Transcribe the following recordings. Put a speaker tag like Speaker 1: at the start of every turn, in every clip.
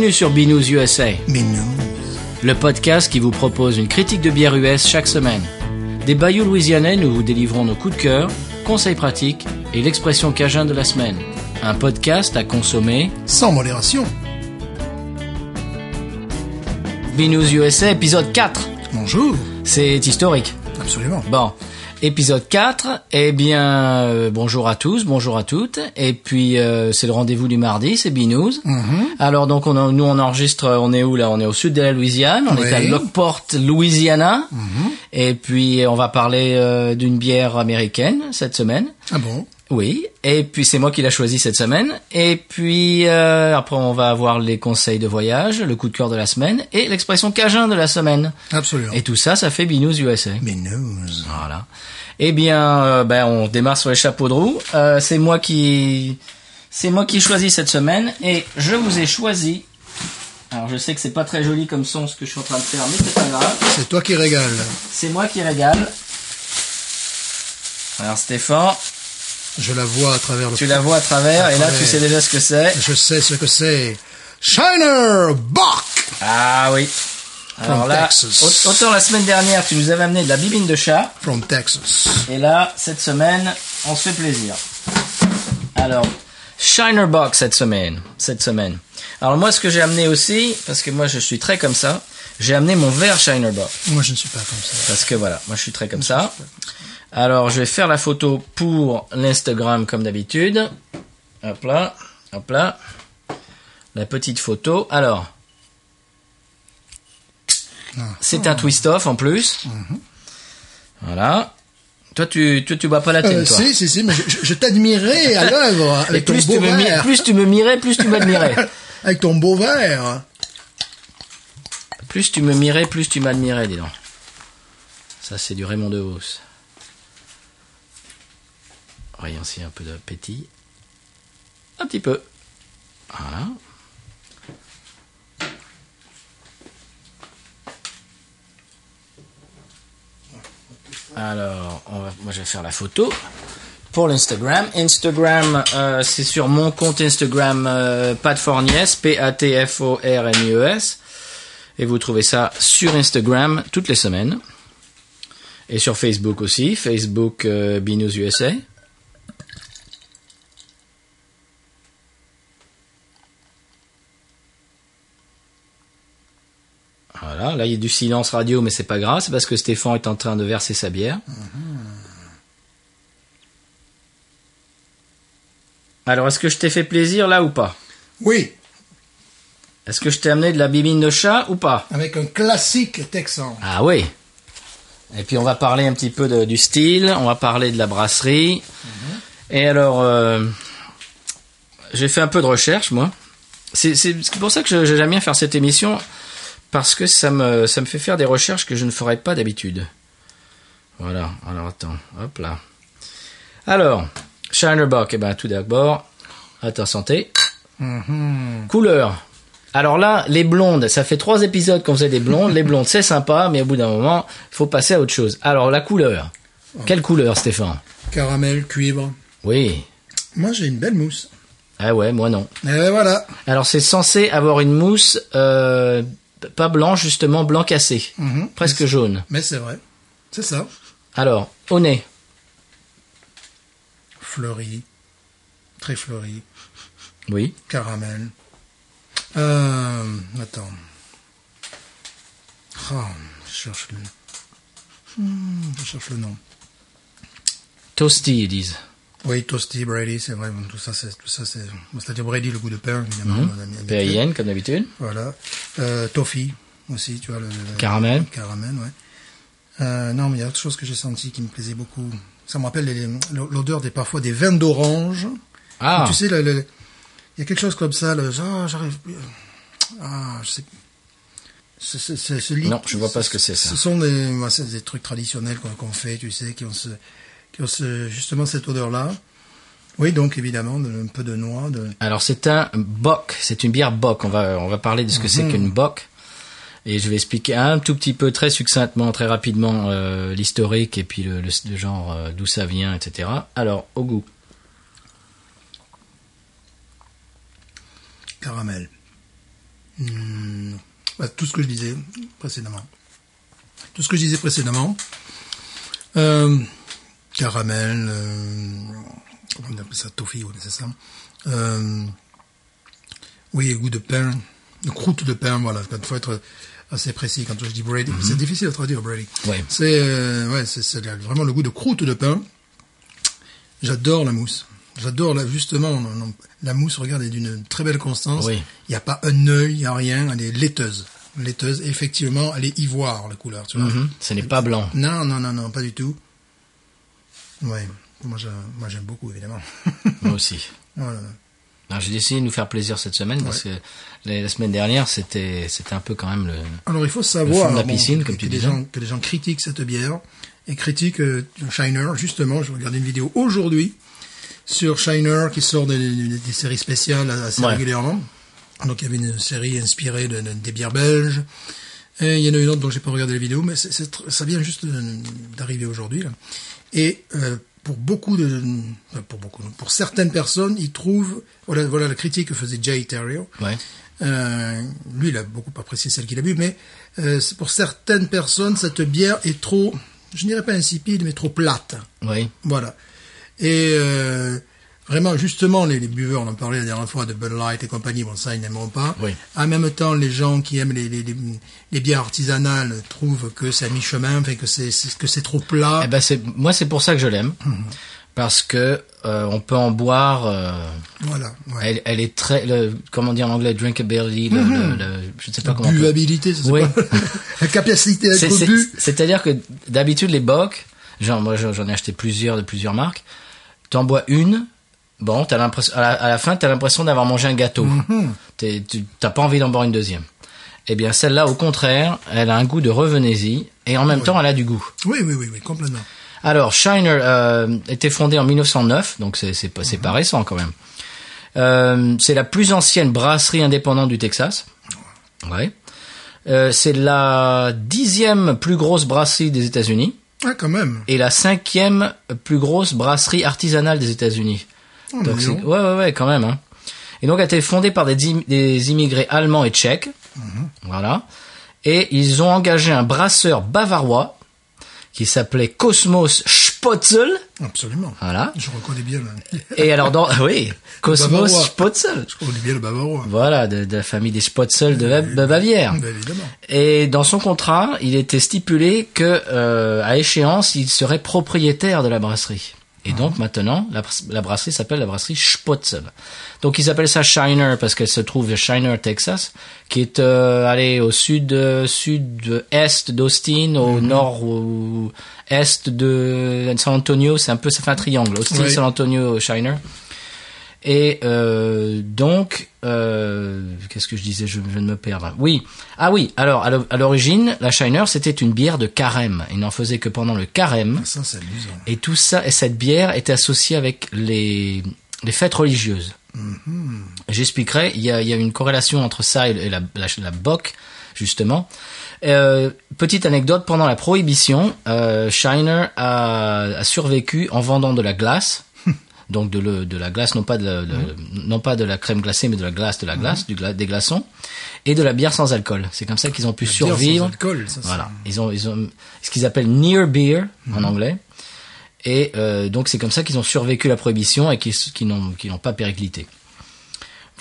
Speaker 1: Bienvenue sur Binous USA,
Speaker 2: Mais nous,
Speaker 1: le podcast qui vous propose une critique de bière US chaque semaine. Des bayous louisianais, nous vous délivrons nos coups de cœur, conseils pratiques et l'expression cajun de la semaine. Un podcast à consommer.
Speaker 2: sans modération.
Speaker 1: Binous USA, épisode 4.
Speaker 2: Bonjour.
Speaker 1: C'est historique.
Speaker 2: Absolument.
Speaker 1: Bon, épisode 4, eh bien, euh, bonjour à tous, bonjour à toutes. Et puis, euh, c'est le rendez-vous du mardi, c'est Binous. Alors, donc, on nous, on enregistre, on est où là? On est au sud de la Louisiane, on est à
Speaker 2: Oui.
Speaker 1: Lockport, Louisiana. Et puis, on va parler euh, d'une bière américaine cette semaine.
Speaker 2: Ah bon?
Speaker 1: Oui, et puis c'est moi qui l'a choisi cette semaine. Et puis euh, après on va avoir les conseils de voyage, le coup de cœur de la semaine et l'expression cajun de la semaine.
Speaker 2: Absolument.
Speaker 1: Et tout ça, ça fait Binous USA.
Speaker 2: Mais nous.
Speaker 1: Voilà. Eh bien, euh, ben on démarre sur les chapeaux de roue. Euh, c'est moi qui, c'est moi qui choisis cette semaine et je vous ai choisi. Alors je sais que c'est pas très joli comme son ce que je suis en train de faire, mais c'est pas grave.
Speaker 2: C'est toi qui régales.
Speaker 1: C'est moi qui régale. Alors Stéphane,
Speaker 2: Je la vois à travers le...
Speaker 1: tu la vois à travers
Speaker 2: À
Speaker 1: et là tu sais déjà ce que c'est.
Speaker 2: Je sais ce que c'est. Shiner Buck
Speaker 1: Ah oui. Alors
Speaker 2: From
Speaker 1: là,
Speaker 2: Texas.
Speaker 1: au- autant la semaine dernière tu nous avais amené de la bibine de chat.
Speaker 2: from Texas.
Speaker 1: Et là, cette semaine, on se fait plaisir. Alors, Shiner Box cette semaine. Cette semaine. Alors moi, ce que j'ai amené aussi, parce que moi je suis très comme ça, j'ai amené mon verre Shiner Box.
Speaker 2: Moi, je ne suis pas comme ça.
Speaker 1: Parce que voilà, moi je suis très comme ça. Alors, je vais faire la photo pour l'Instagram comme d'habitude. Hop là, hop là. La petite photo. Alors, c'est un twist-off en plus. Voilà. Toi, tu, toi, tu bois pas la tienne,
Speaker 2: Euh,
Speaker 1: toi.
Speaker 2: si, si, si, mais je, t'admirais à l'œuvre
Speaker 1: Et
Speaker 2: avec ton
Speaker 1: plus
Speaker 2: beau
Speaker 1: tu, me,
Speaker 2: verre.
Speaker 1: plus tu me mirais, plus tu m'admirais.
Speaker 2: Avec ton beau verre.
Speaker 1: plus tu me mirais, plus tu m'admirais, dis donc. Ça, c'est du Raymond DeVos. Voyons s'il y a un peu d'appétit. Un petit peu. Voilà. Alors, moi je vais faire la photo pour l'Instagram. Instagram, euh, c'est sur mon compte Instagram euh, Pat Fornies, P-A-T-F-O-R-N-I-E-S. Et vous trouvez ça sur Instagram toutes les semaines. Et sur Facebook aussi, Facebook euh, USA. Voilà, là il y a du silence radio, mais c'est pas grave, c'est parce que Stéphane est en train de verser sa bière. Alors, est-ce que je t'ai fait plaisir là ou pas?
Speaker 2: Oui,
Speaker 1: Est-ce que je t'ai amené de la bibine de chat ou pas?
Speaker 2: Avec un classique texan.
Speaker 1: Ah oui. Et puis on va parler un petit peu de- du style, on va parler de la brasserie. Et alors, euh, j'ai fait un peu de recherche, moi. C'est pour ça que je- j'aime bien faire cette émission, parce que ça me, ça me fait faire des recherches que je ne ferais pas d'habitude. Voilà, alors attends, hop là. Alors, Shinerbuck, eh ben tout d'abord, à ta santé. Couleur. Alors là, les blondes, ça fait trois épisodes qu'on faisait des blondes. Les blondes, c'est sympa, mais au bout d'un moment, il faut passer à autre chose. Alors la couleur. Quelle couleur, Stéphane?
Speaker 2: Caramel, cuivre.
Speaker 1: Oui.
Speaker 2: Moi, j'ai une belle mousse.
Speaker 1: Ah ouais, moi non.
Speaker 2: Et voilà.
Speaker 1: Alors c'est censé avoir une mousse euh, pas blanche, justement blanc cassé,
Speaker 2: Mhm.
Speaker 1: presque jaune.
Speaker 2: Mais c'est vrai. C'est ça.
Speaker 1: Alors, au nez.
Speaker 2: Fleuri. Très fleuri.
Speaker 1: Oui.
Speaker 2: Caramel. Euh, attends. Oh, je cherche le... Hmm, je cherche le nom.
Speaker 1: Toasty, ils disent.
Speaker 2: Oui, Toasty, Brady, c'est vrai. Tout ça, c'est, tout ça, c'est, c'est-à-dire Brady, le goût de pain, évidemment.
Speaker 1: PAIN, comme d'habitude.
Speaker 2: Voilà. Euh, toffee, aussi, tu vois, le, le-
Speaker 1: Caramel.
Speaker 2: le caramel, ouais. Euh, non, mais il y a autre chose que j'ai senti qui me plaisait beaucoup. Ça me rappelle l'odeur des, parfois des vins d'orange.
Speaker 1: Ah,
Speaker 2: Tu sais, il y a quelque chose comme ça, le, ah, j'arrive plus. Ah, je sais. Ce lit-
Speaker 1: Non, je vois pas ce que c'est, ça.
Speaker 2: Ce sont des, trucs traditionnels qu'on, qu'on fait, tu sais, qui ont ce, qui ont ce, justement cette odeur-là. Oui, donc évidemment, de- un peu de noix, de,
Speaker 1: alors c'est un bock, c'est une bière bock. On va, on va parler de ce que c'est qu'une bock. Et je vais expliquer un tout petit peu, très succinctement, très rapidement, euh, l'historique et puis le, le- le genre, euh, d'où ça vient, etc. Alors, au goût.
Speaker 2: caramel. Hmm, bah, tout ce que je disais précédemment. Tout ce que je disais précédemment. Euh, caramel, on appelle ça, toffee, oui, c'est ça. Euh, oui, goût de pain, de croûte de pain, voilà. Il faut être assez précis quand je dis Brady. C'est difficile à traduire Brady.
Speaker 1: Ouais.
Speaker 2: C'est euh, ouais, c'est vraiment le goût de croûte de pain. J'adore la mousse. J'adore la, justement non, non, la mousse. Regarde, elle est d'une très belle constance.
Speaker 1: Oui.
Speaker 2: Il n'y a pas un œil, il n'y a rien. Elle est laiteuse, laiteuse. Effectivement, elle est ivoire la couleur. Tu vois.
Speaker 1: Mhm. Ce n'est pas blanc.
Speaker 2: Non, non, non, non, pas du tout. Ouais. Moi, j'aime beaucoup évidemment.
Speaker 1: Moi aussi.
Speaker 2: voilà.
Speaker 1: Alors, J'ai décidé de nous faire plaisir cette semaine parce que la, la semaine dernière, c'était c'était un peu quand même le.
Speaker 2: Alors il faut savoir
Speaker 1: fond de la piscine,
Speaker 2: que,
Speaker 1: comme tu
Speaker 2: que
Speaker 1: disais.
Speaker 2: gens, que des gens critiquent cette bière et critiquent euh, Shiner. Justement, je regardais une vidéo aujourd'hui sur Shiner qui sort des, des- des séries spéciales assez
Speaker 1: Ouais.
Speaker 2: régulièrement. Donc il y avait une série inspirée de, de- des bières belges. Et il y en a une autre dont j'ai pas regardé la vidéo, mais ça vient juste d'arriver aujourd'hui. là. Et euh, pour beaucoup de, pour beaucoup, pour certaines personnes, ils trouvent, voilà, voilà la critique que faisait Jay Terrio.
Speaker 1: Ouais.
Speaker 2: Euh, lui, il a beaucoup apprécié celle qu'il a bu, mais euh, pour certaines personnes, cette bière est trop, je dirais pas insipide, mais trop plate.
Speaker 1: Oui.
Speaker 2: Voilà. Et euh, vraiment, justement, les, les buveurs, on en parlait la dernière fois de Bud Light et compagnie, bon ça, ils n'aimeront pas.
Speaker 1: Oui.
Speaker 2: En même temps, les gens qui aiment les, les, les, les bières artisanales trouvent que c'est à mi-chemin, fait que c'est que c'est trop plat.
Speaker 1: Eh ben c'est moi c'est pour ça que je l'aime parce que euh, on peut en boire. euh,
Speaker 2: voilà. Ouais.
Speaker 1: elle, elle est très le, comment dire en anglais drinkability. Le, le- le- je ne sais pas comment.
Speaker 2: Buvabilité, c'est
Speaker 1: Oui.
Speaker 2: La capacité d'être
Speaker 1: c'est-
Speaker 2: bu.
Speaker 1: C'est-à-dire que d'habitude les bocs, genre moi j'en j'en ai acheté plusieurs de plusieurs marques. T'en bois une, bon, t'as l'impression à la, à la fin t'as l'impression d'avoir mangé un gâteau.
Speaker 2: Mhm.
Speaker 1: Tu t'as pas envie d'en boire une deuxième. Eh bien celle-là au contraire, elle a un goût de revenez-y et en même temps elle a du goût.
Speaker 2: Oui, oui, oui, oui, complètement.
Speaker 1: Alors, Shiner euh, était fondé en 1909, donc c'est c'est pas, pas récent quand même. Euh, c'est la plus ancienne brasserie indépendante du Texas. Ouais. Euh, c'est la dixième plus grosse brasserie des États-Unis
Speaker 2: Ah, quand même.
Speaker 1: et la cinquième plus grosse brasserie artisanale des États-Unis.
Speaker 2: Oh,
Speaker 1: Donc c'est-
Speaker 2: donc.
Speaker 1: ouais, ouais, ouais, quand même. Hein. Et donc, elle a été fondée par des, des immigrés allemands et tchèques. Voilà. Et ils ont engagé un brasseur bavarois qui s'appelait Cosmos Spotzel.
Speaker 2: Absolument.
Speaker 1: Voilà.
Speaker 2: Je reconnais bien le,
Speaker 1: Et alors, dans, oui, Cosmos. Spotzel.
Speaker 2: je reconnais bien le bavarois.
Speaker 1: Voilà, de, de la famille des Spotzel de, Ba- de Bavière.
Speaker 2: Ben, évidemment.
Speaker 1: Et dans son contrat, il était stipulé que, euh, à échéance, il serait propriétaire de la brasserie. Et donc maintenant, la, la brasserie s'appelle la brasserie Spotzel. Donc ils appellent ça Shiner parce qu'elle se trouve à Shiner, Texas, qui est euh, allé au sud euh, sud est d'Austin, au nord ou est de San Antonio. C'est un peu ça fait un triangle. Austin,
Speaker 2: Oui.
Speaker 1: San Antonio, Shiner. Et euh, donc, euh, qu'est-ce que je disais? Je, je viens de me perdre. Oui. Ah oui. Alors, à l'o- à l'origine, la Shiner, c'était une bière de carême. Il n'en faisait que pendant le carême.
Speaker 2: Ça, c'est amusant.
Speaker 1: Et tout ça, et cette bière était associée avec les, les fêtes religieuses. J'expliquerai. Il y a, il y a une corrélation entre ça et la, la, la bock, justement. Euh, petite anecdote, pendant la prohibition, euh, Shiner a, a survécu en vendant de la glace. Donc de, le, de la glace, non pas de, la, de- non pas de la crème glacée, mais de la glace, de la glace, du gla- des glaçons, et de la bière sans alcool. C'est comme ça qu'ils ont pu
Speaker 2: Bière sans
Speaker 1: survivre.
Speaker 2: alcool, ça,
Speaker 1: Voilà. Ils ont, ils ont ce qu'ils appellent near beer en anglais. Et euh, donc c'est comme ça qu'ils ont survécu la prohibition et qu'ils qui n'ont qui n'ont pas périclité.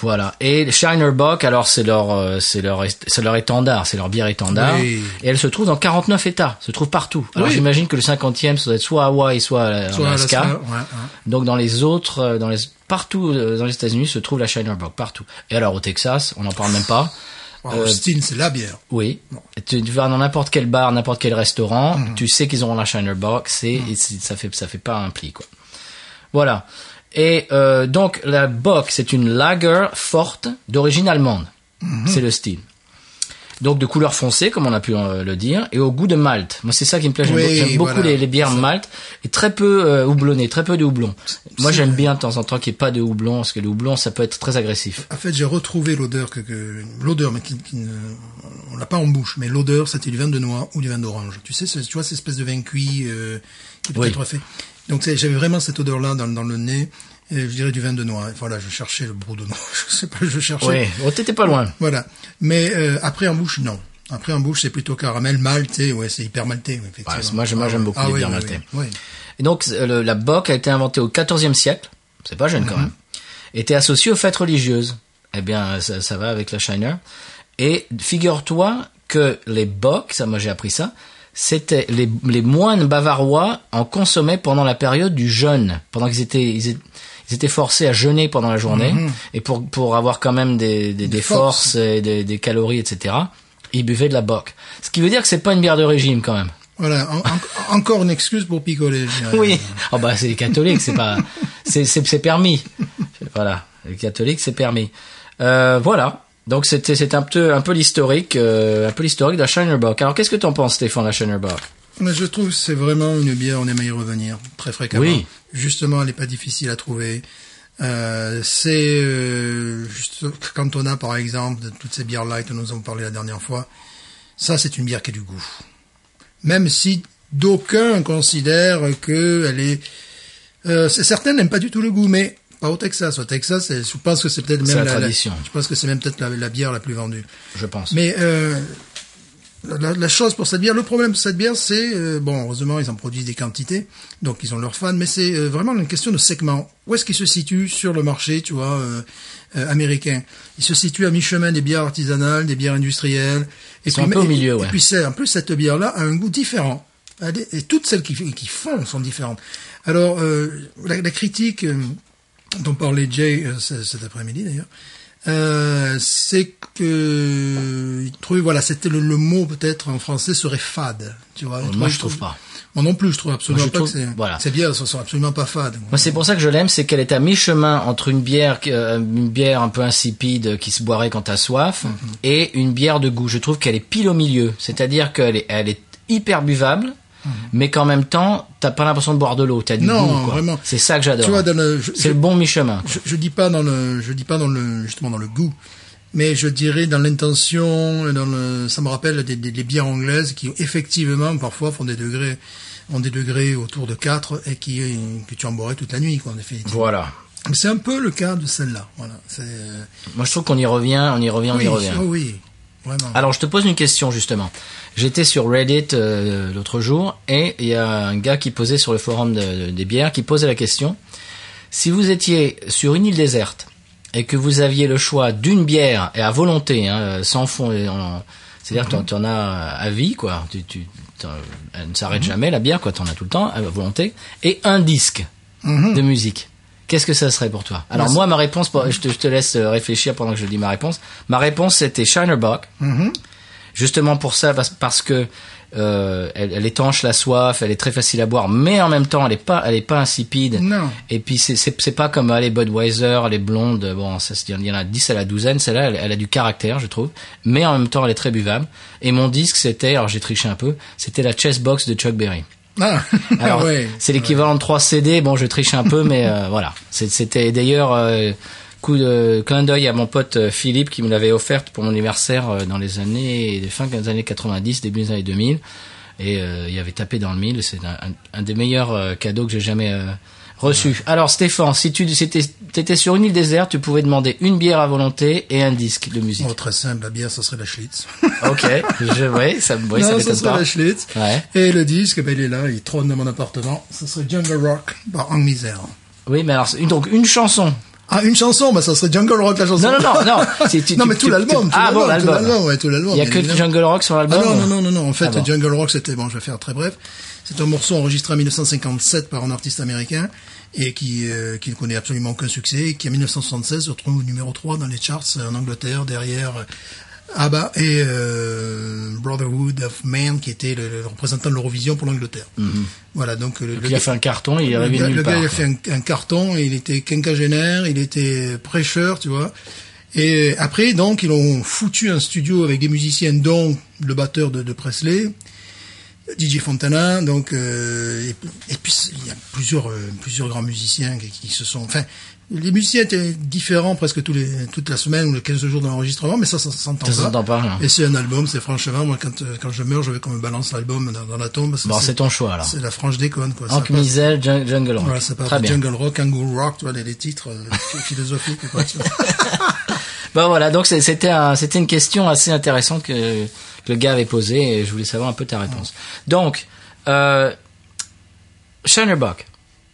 Speaker 1: Voilà. Et Shiner Bock, alors c'est leur euh, c'est leur est- c'est leur étendard, c'est leur bière étendard.
Speaker 2: Oui.
Speaker 1: Et elle se trouve dans 49 États, se trouve partout. Alors
Speaker 2: Oui.
Speaker 1: j'imagine que le 50e ça doit être soit Hawaï, soit euh,
Speaker 2: Soit
Speaker 1: Alaska.
Speaker 2: Alaska, ouais, ouais.
Speaker 1: Donc dans les autres, euh, dans les partout dans les États-Unis se trouve la Shiner Bock partout. Et alors au Texas, on n'en parle même pas.
Speaker 2: Wow,
Speaker 1: Euh,
Speaker 2: Austin, c'est la bière.
Speaker 1: Oui. Tu, tu vas dans n'importe quel bar, n'importe quel restaurant, tu sais qu'ils auront la Shiner c'est, et c'est- ça fait, ça fait pas un pli, quoi. Voilà. Et euh, donc la Bock, c'est une lager forte d'origine allemande. C'est le style. Donc de couleur foncée, comme on a pu euh, le dire, et au goût de malt. Moi, c'est ça qui me plaît. J'aime,
Speaker 2: Oui,
Speaker 1: beaucoup- j'aime beaucoup
Speaker 2: voilà.
Speaker 1: les, les bières malt et très peu euh, houblonnées, très peu de houblon. Moi, j'aime bien de temps en temps qu'il n'y ait pas de houblon, parce que le houblon, ça peut être très agressif.
Speaker 2: En fait, j'ai retrouvé l'odeur que, que l'odeur, mais qui, qui ne, on l'a pas en bouche, mais l'odeur, c'était du vin de noix ou du vin d'orange. Tu sais, ce- tu vois, cette espèce de vin cuit euh, qui peut
Speaker 1: Oui.
Speaker 2: être fait. Donc, j'avais vraiment cette odeur-là dans, dans le nez. Et je dirais du vin de noix. Voilà, je cherchais le brou de noix. Je sais pas, je cherchais.
Speaker 1: Oui, oh, t'étais pas loin.
Speaker 2: Voilà. Mais euh, après en bouche, non. Après en bouche, c'est plutôt caramel maltais. Ouais, c'est hyper maltais. effectivement.
Speaker 1: Ouais, moi, j'aime- beaucoup
Speaker 2: Ah
Speaker 1: les
Speaker 2: oui,
Speaker 1: bières maltais. Et donc, le- la bock a été inventée au XIVe siècle. C'est pas jeune quand même. Était associée aux fêtes religieuses. Eh bien, ça, ça va avec la Shiner. Et figure-toi que les bock, ça, moi j'ai appris ça, c'était les, les moines bavarois en consommaient pendant la période du jeûne, pendant qu'ils étaient, ils étaient, ils étaient forcés à jeûner pendant la journée et pour pour avoir quand même des des, des forces
Speaker 2: forces.
Speaker 1: et des, des calories, etc. Ils buvaient de la bock. Ce qui veut dire que c'est pas une bière de régime quand même.
Speaker 2: Voilà. En- en- encore une excuse pour picoler. je.
Speaker 1: Oui. Oh bah c'est les catholiques, c'est pas, c'est c'est c'est permis. Voilà, les catholiques c'est permis. Euh, voilà. Donc c'était c'est un peu un peu l'historique, euh, un peu l'historique de la Shinerbock. Alors qu'est-ce que t'en penses, Stéphane, de la Shinerbock
Speaker 2: Mais je trouve que c'est vraiment une bière, on aime y revenir très fréquemment.
Speaker 1: Oui.
Speaker 2: Justement, elle n'est pas difficile à trouver. Euh, c'est euh, juste quand on a par exemple de toutes ces bières light dont nous avons parlé la dernière fois, ça c'est une bière qui a du goût. Même si d'aucuns considèrent que elle est, euh, c'est- certains n'aiment pas du tout le goût, mais pas au Texas. Au Texas, je pense que c'est peut-être même
Speaker 1: la tradition.
Speaker 2: je pense que c'est même peut-être la, la bière la plus vendue.
Speaker 1: Je pense.
Speaker 2: Mais euh, la, la chose pour cette bière, le problème de cette bière, c'est euh, bon, heureusement ils en produisent des quantités, donc ils ont leurs fans, mais c'est euh, vraiment une question de segment. Où est-ce qu'il se situe sur le marché, tu vois, euh, américain? Il se situe à mi-chemin des bières artisanales, des bières industrielles. Et
Speaker 1: Ils sont un peu au
Speaker 2: et-
Speaker 1: milieu, ouais.
Speaker 2: Et puis c'est en plus cette bière-là a un goût différent. Elle est- et toutes celles qui, qui font sont différentes. Alors euh, la, critique dont parlait Jay euh, cet après-midi d'ailleurs, euh, c'est que il trouvait voilà c'était le, le mot peut-être en français serait fade tu vois
Speaker 1: moi, je trouve pas.
Speaker 2: moi non plus je trouve absolument
Speaker 1: Moi, je
Speaker 2: pas
Speaker 1: trouve-
Speaker 2: que c'est
Speaker 1: voilà.
Speaker 2: ces bières ne sont absolument pas fades
Speaker 1: Moi, c'est pour ça que je l'aime, c'est qu'elle est à mi-chemin entre une bière, euh, une bière un peu insipide qui se boirait quand t'as soif,
Speaker 2: Mhm.
Speaker 1: et une bière de goût. Je trouve qu'elle est pile au milieu. C'est-à-dire qu'elle est, elle est hyper buvable, mais qu'en même temps, t'as pas l'impression de boire de l'eau. T'as du
Speaker 2: Mhm. Non,
Speaker 1: goût, quoi.
Speaker 2: vraiment.
Speaker 1: C'est ça que j'adore.
Speaker 2: tu vois dans le je,
Speaker 1: C'est le bon mi-chemin.
Speaker 2: je, je dis pas dans le je dis pas dans le justement dans le goût mais je dirais dans l'intention dans le ça me rappelle des, des, des bières anglaises qui effectivement parfois font des degrés ont des degrés autour de 4 et qui que tu en boirais toute la nuit quoi en effet
Speaker 1: Voilà.
Speaker 2: c'est un peu le cas de celle-là voilà c'est euh,
Speaker 1: Moi, je trouve qu'on y revient, on y revient, on
Speaker 2: oui,
Speaker 1: y revient.
Speaker 2: oh oui vraiment
Speaker 1: Alors, je te pose une question justement. J'étais sur Reddit euh, l'autre jour et il y a un gars qui posait sur le forum de- de- des bières qui posait la question si vous étiez sur une île déserte et que vous aviez le choix d'une bière et à volonté, hein, sans fond, c'est-à-dire que tu en as à vie, quoi. Tu, tu, elle ne s'arrête jamais la bière, quoi. T'en as tout le temps à volonté et un disque
Speaker 2: Mhm.
Speaker 1: de musique. Qu'est-ce que ça serait pour toi? Alors
Speaker 2: Moi,
Speaker 1: moi, ma réponse, je te, je te laisse réfléchir pendant que je dis ma réponse. Ma réponse, c'était Shinerbock. Justement pour ça, parce, que euh, elle, elle étanche la soif, elle est très facile à boire, mais en même temps, elle est pas, elle est pas insipide.
Speaker 2: Non.
Speaker 1: Et puis c'est c'est pas comme euh, les Budweiser, les blondes. Bon, ça se dit, il y en a 10 à la douzaine. Celle-là, elle, elle a du caractère, je trouve. Mais en même temps, elle est très buvable. Et mon disque, c'était, alors j'ai triché un peu, c'était la Chessbox de Chuck Berry.
Speaker 2: ah
Speaker 1: Alors,
Speaker 2: ouais
Speaker 1: c'est l'équivalent de 3 CD. Bon, je triche un peu, mais euh, voilà. C'était d'ailleurs euh, coup de clin d'œil à mon pote euh, Philippe qui me l'avait offerte pour mon anniversaire euh, dans les années fin des années 90, début des années 2000. Et euh, il avait tapé dans le mille. C'est un, des meilleurs euh, cadeaux que j'ai jamais euh, reçu. Alors Stéphane, si tu étais, étais sur une île déserte, tu pouvais demander une bière à volonté et un disque de musique.
Speaker 2: Oh, très simple, la bière, ça serait la Schlitz.
Speaker 1: ok, je, oui, ça, ça
Speaker 2: non, ça
Speaker 1: m'étonne
Speaker 2: serait
Speaker 1: pas.
Speaker 2: la Schlitz.
Speaker 1: Ouais.
Speaker 2: Et le disque, ben, il est là, il trône dans mon appartement. Ça serait Jungle Rock par Hank Misère.
Speaker 1: Oui, mais alors donc une chanson.
Speaker 2: Ah, une chanson, bah, ça serait Jungle Rock, la chanson.
Speaker 1: Non, non, non, non. Tu-
Speaker 2: non, mais tout l'album,
Speaker 1: Ah bon,
Speaker 2: l'album, tout
Speaker 1: l'album.
Speaker 2: l'album, ouais, tout l'album.
Speaker 1: Il y a que. Jungle Rock sur
Speaker 2: Ah
Speaker 1: l'album
Speaker 2: non, non, non, non, non. En fait,
Speaker 1: Ah bon.
Speaker 2: Jungle Rock, c'était, bon, je vais faire très bref. C'est un morceau enregistré en 1957 par un artiste américain et qui, euh, qui ne connaît absolument aucun succès et qui, en 1976, se retrouve numéro 3 dans les charts euh, en Angleterre, derrière euh, ABBA et euh, Brotherhood of Man, qui était le, le représentant de l'Eurovision pour l'Angleterre. Voilà, donc, le,
Speaker 1: Donc,
Speaker 2: le
Speaker 1: il a fait un carton, il est
Speaker 2: le
Speaker 1: arrivé nulle
Speaker 2: le
Speaker 1: part.
Speaker 2: gars, il a fait un, un carton, et il était quinquagénaire, il était prêcheur, tu vois. Et après, donc, ils ont foutu un studio avec des musiciens, dont le batteur de, de Presley, DJ Fontana, donc, euh, et, et puis il y a plusieurs, euh, plusieurs grands musiciens qui, qui se sont, enfin, les musiciens étaient différents presque tous les, toute la semaine ou les 15 jours de l'enregistrement, mais ça, ça, s'entend
Speaker 1: Ça
Speaker 2: pas.
Speaker 1: s'entend pas. hein.
Speaker 2: Et c'est un album, c'est franchement, moi, quand, euh, quand je meurs, je vais qu'on me balance l'album dans, dans la tombe.
Speaker 1: Bon, c'est ton choix alors.
Speaker 2: c'est la franche déconne, quoi. Ça
Speaker 1: Hank Mizel, Jun- Jungle Rock.
Speaker 2: Voilà, ça
Speaker 1: bien.
Speaker 2: Jungle Rock, Kangaroo Rock, tu vois, les, les titres euh, philosophiques, quoi. tu vois.
Speaker 1: Bah voilà, donc c'était un, c'était une question assez intéressante que, que le gars avait posée et je voulais savoir un peu ta réponse. Donc, euh, Shinerbuck,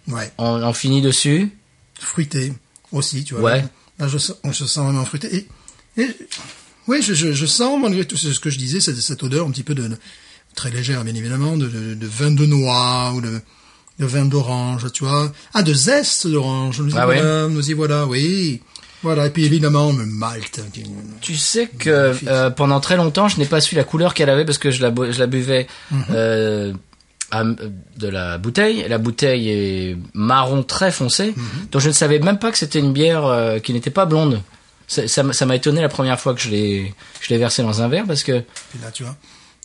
Speaker 2: ouais.
Speaker 1: on, on finit dessus.
Speaker 2: Fruité aussi, tu vois.
Speaker 1: Ouais.
Speaker 2: Là, je, je sens vraiment fruité. Et, et oui, je, je, je sens, malgré tout ce que je disais, cette, cette odeur un petit peu de, de- très légère, bien évidemment, de, de, de vin de noix ou de, de vin d'orange, tu vois. Ah, de zeste d'orange. Nous y
Speaker 1: Ah
Speaker 2: voilà, nous y voilà, oui. Voilà, et puis évidemment, le malt. qui-
Speaker 1: Tu sais que euh, pendant très longtemps, je n'ai pas su la couleur qu'elle avait parce que je la, je la buvais euh, à- de la bouteille. La bouteille est marron très foncé, donc je ne savais même pas que c'était une bière euh, qui n'était pas blonde. Ça ça m'a étonné la première fois que je l'ai je l'ai versé dans un verre parce que
Speaker 2: Puis là, tu vois,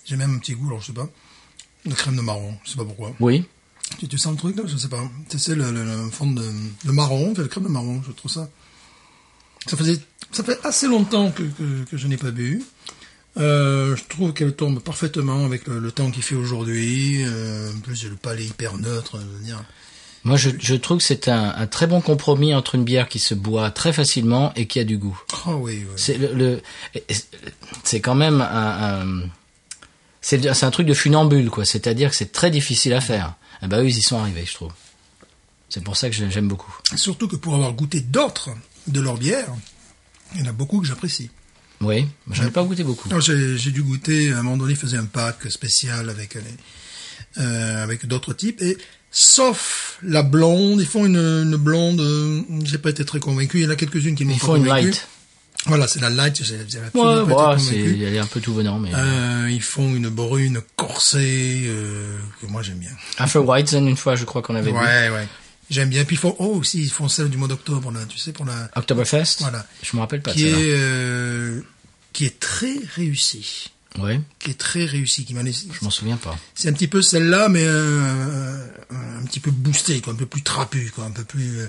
Speaker 2: j'ai même un petit goût, alors je sais pas, de crème de marron, je sais pas pourquoi.
Speaker 1: oui,
Speaker 2: Tu, tu sens le truc là? Je sais pas. Tu sais, le, le, le fond de, de marron, fait le crème de marron, je trouve ça. Ça faisait, ça fait assez longtemps que, que, que je n'ai pas bu. Euh, je trouve qu'elle tombe parfaitement avec le, le temps qu'il fait aujourd'hui. Euh, en plus, le palais hyper neutre. Je veux dire.
Speaker 1: moi je, je trouve que c'est un, un très bon compromis entre une bière qui se boit très facilement et qui a du goût.
Speaker 2: Oh oui, oui.
Speaker 1: C'est le, le- c'est quand même un, un- c'est un truc de funambule quoi. C'est-à-dire que c'est très difficile à faire. Eh ben eux ils y sont arrivés, je trouve. C'est pour ça que j'aime beaucoup.
Speaker 2: Surtout que pour avoir goûté d'autres de leur bière, il y en a beaucoup que j'apprécie.
Speaker 1: Oui, j'en ai pas goûté beaucoup.
Speaker 2: J'ai dû goûter, à un moment donné, ils faisaient un pack spécial avec les, euh, avec d'autres types, et sauf la blonde, ils font une, une blonde, euh, j'ai pas été très convaincu, il y en a quelques-unes qui m'ont
Speaker 1: Ils
Speaker 2: pas
Speaker 1: font une
Speaker 2: convaincu.
Speaker 1: light.
Speaker 2: Voilà, c'est la light, j'ai j'ai
Speaker 1: Ouais,
Speaker 2: absolument pas
Speaker 1: ouais,
Speaker 2: été convaincu.
Speaker 1: elle est un peu tout venant mais
Speaker 2: Euh, ils font une brune corsée, euh, que moi j'aime bien.
Speaker 1: After Whitezen une fois je crois qu'on avait vu.
Speaker 2: Ouais, ouais. J'aime bien. Puis ils font, oh, aussi, ils font celle du mois d'octobre, là, tu sais, pour la,
Speaker 1: Oktoberfest.
Speaker 2: Voilà.
Speaker 1: Je me rappelle pas
Speaker 2: qui est, euh, qui est très réussie.
Speaker 1: Ouais,
Speaker 2: Qui est très réussie, qui m'a laissé,
Speaker 1: je m'en souviens pas.
Speaker 2: C'est un petit peu celle-là, mais euh, un petit peu boosté, quoi, un peu plus trapu, quoi, un peu plus euh,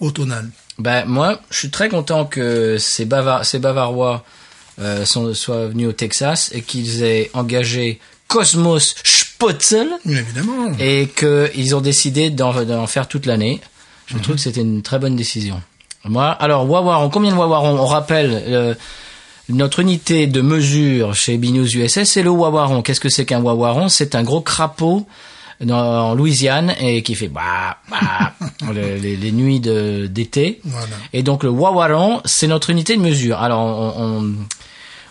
Speaker 2: automnal.
Speaker 1: Ben moi, je suis très content que ces, Bava- ces Bavarois euh, sont, soient venus au Texas et qu'ils aient engagé Cosmos Spotzel
Speaker 2: évidemment.
Speaker 1: et qu'ils ont décidé d'en faire toute l'année. Je trouve que c'était une très bonne décision. Moi, alors Wawaron, combien de Wawaron On rappelle euh, notre unité de mesure chez Binous USS, c'est le Wawaron. Qu'est-ce que c'est qu'un Wawaron? C'est un gros crapaud en Louisiane et qui fait bah bah les, les- les nuits d'été.
Speaker 2: Voilà.
Speaker 1: Et donc le Wawaron, c'est notre unité de mesure. Alors on, on,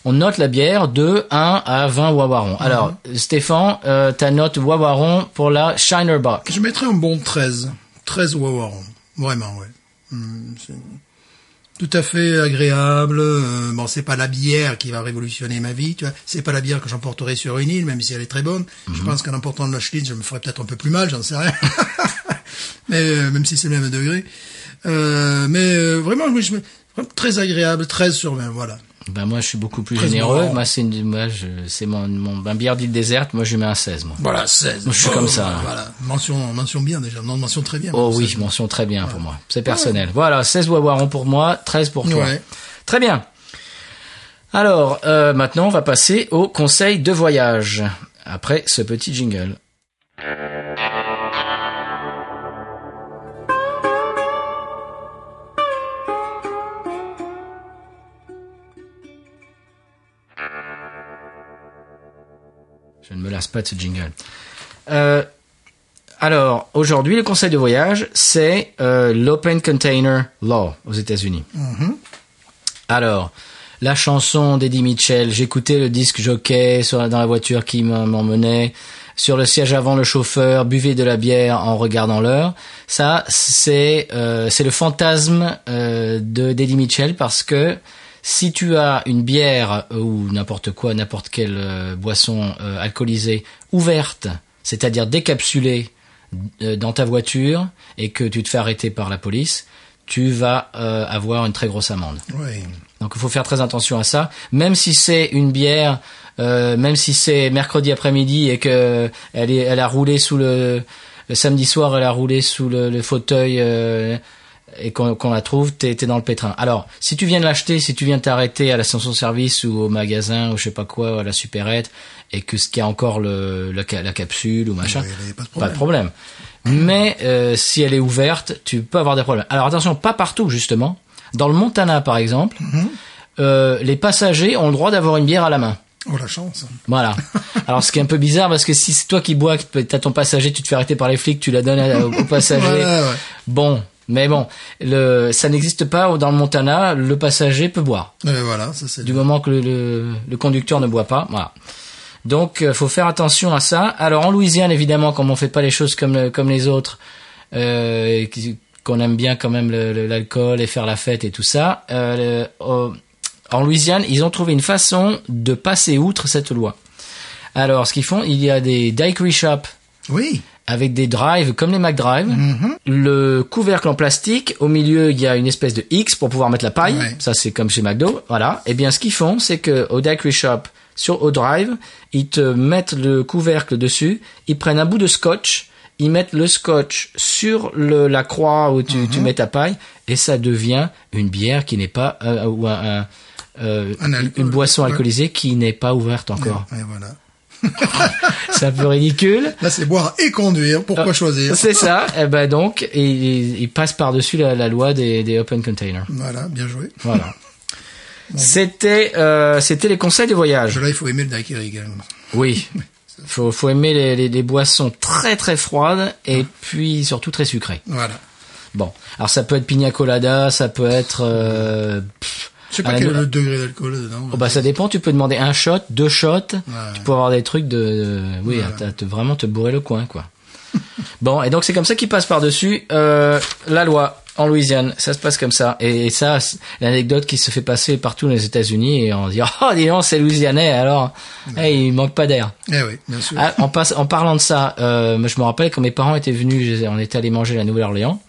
Speaker 1: on note la bière de 1 à 20 Wawaron. Alors Stéphane, euh, ta note Wawaron pour la Shinerbuck.
Speaker 2: Je mettrais un bon 13. 13 Wawaron. Vraiment, ouais. Hum, c'est tout à fait agréable. Euh, bon, c'est pas la bière qui va révolutionner ma vie, tu vois. C'est pas la bière que j'emporterai sur une île, même si elle est très bonne. Je pense qu'en emportant de la Schlitz, je me ferais peut-être un peu plus mal, j'en sais rien. mais euh, même si c'est le même degré. Euh, mais euh, vraiment, oui, je me- très agréable, 13 sur 20, voilà.
Speaker 1: Ben moi je suis beaucoup plus généreux.
Speaker 2: marrant.
Speaker 1: Moi c'est une- moi je- c'est mon, mon ma bière d'île déserte. Moi je lui mets un 16 moi.
Speaker 2: Voilà, 16.
Speaker 1: Moi, je suis comme ça, hein.
Speaker 2: Voilà, mention, mention bien déjà, non, mention très bien.
Speaker 1: Oh oui,
Speaker 2: 16.
Speaker 1: mention très bien pour moi. C'est personnel. Voilà, 16 Wawaron pour moi, 13 pour toi.
Speaker 2: Ouais.
Speaker 1: Très bien. Alors, euh, maintenant, on va passer au conseil de voyage. Après ce petit jingle. Ne me lasse pas de ce jingle. Euh, alors, aujourd'hui, le conseil de voyage, c'est euh, l'Open Container Law aux États-Unis. Alors, la chanson d'Eddie Mitchell, j'écoutais le disque jockey sur, dans la voiture qui m'en- m'emmenait. Sur le siège avant, le chauffeur buvait de la bière en regardant l'heure. Ça, c'est euh, c'est le fantasme euh, de d'Eddie Mitchell parce que si tu as une bière ou n'importe quoi, n'importe quelle euh, boisson euh, alcoolisée ouverte, c'est-à-dire décapsulée euh, dans ta voiture et que tu te fais arrêter par la police, tu vas euh, avoir une très grosse amende.
Speaker 2: Oui.
Speaker 1: Donc il faut faire très attention à ça. Même si c'est une bière, euh, même si c'est mercredi après-midi et que elle est, elle a roulé sous le, le samedi soir, elle a roulé sous le, le fauteuil euh, et qu'on la trouve, t'es es dans le pétrin. Alors, si tu viens de l'acheter, si tu viens t'arrêter à la station-service ou au magasin ou je sais pas quoi, à la supérette, et que ce qu'il y a encore le, la, ca- la capsule ou machin,
Speaker 2: pas de
Speaker 1: pas de problème. Mais euh, si elle est ouverte, tu peux avoir des problèmes. Alors attention, pas partout justement. Dans le Montana, par exemple, euh, les passagers ont le droit d'avoir une bière à la main.
Speaker 2: Oh, la chance.
Speaker 1: Voilà. Alors ce qui est un peu bizarre parce que si c'est toi qui bois, que t'as ton passager, tu te fais arrêter par les flics, tu la donnes au, passager.
Speaker 2: Voilà, ouais.
Speaker 1: Bon, mais bon, le, ça n'existe pas dans le Montana. Le passager peut boire
Speaker 2: Euh, voilà, ça c'est.
Speaker 1: du moment que le, le, le conducteur ne boit pas. Voilà. Donc, euh, faut faire attention à ça. Alors, en Louisiane, évidemment, comme on fait pas les choses comme comme les autres, euh, qu'on aime bien quand même l'alcool et faire la fête et tout ça. euh, au- en Louisiane, ils ont trouvé une façon de passer outre cette loi. Alors, ce qu'ils font, il y a des daiquiri shops
Speaker 2: Oui.
Speaker 1: Avec des drives comme les McDrive.
Speaker 2: Mhm.
Speaker 1: Le couvercle en plastique, au milieu il y a une espèce de X pour pouvoir mettre la paille.
Speaker 2: Ouais.
Speaker 1: Ça c'est comme chez McDo. Voilà. Et bien ce qu'ils font, c'est que au daiquiri shop sur au drive, ils te mettent le couvercle dessus, ils prennent un bout de scotch, ils mettent le scotch sur le, la croix où tu,
Speaker 2: Mhm.
Speaker 1: tu mets ta paille et ça devient une bière qui n'est pas euh, ou un, euh,
Speaker 2: Un
Speaker 1: une boisson alcoolisée qui n'est pas ouverte encore.
Speaker 2: Et voilà.
Speaker 1: C'est un peu ridicule.
Speaker 2: Là, c'est boire et conduire. Pourquoi
Speaker 1: Euh,
Speaker 2: choisir
Speaker 1: C'est ça. Et ben donc, il, passe par-dessus la, la loi des, des open containers.
Speaker 2: Voilà, bien joué.
Speaker 1: Voilà. C'était euh, c'était les conseils de voyage.
Speaker 2: Là, il faut aimer le daiquiri également.
Speaker 1: Oui. Faut faut aimer les, les, les boissons très très froides et puis surtout très sucrées.
Speaker 2: Voilà.
Speaker 1: Bon, alors ça peut être pina colada, ça peut être euh, pff,
Speaker 2: Je sais pas
Speaker 1: Ah,
Speaker 2: quel est
Speaker 1: le-
Speaker 2: degré d'alcool dedans.
Speaker 1: oh, bah ça dépend. Tu peux demander un shot, deux shots.
Speaker 2: Ouais.
Speaker 1: Tu peux avoir des trucs de, de- oui, à, te- vraiment te bourrer le coin quoi. bon, et donc c'est comme ça qu'il passe par dessus euh, la loi en Louisiane. Ça se passe comme ça. Et, et ça, l'anecdote qui se fait passer partout dans les États-Unis et on dit oh dis donc c'est louisianais alors, hey, il manque pas d'air.
Speaker 2: Eh oui, bien sûr.
Speaker 1: Ah, en, passe, en parlant de ça, euh, je me rappelle quand mes parents étaient venus, on était allés manger à la Nouvelle-Orléans.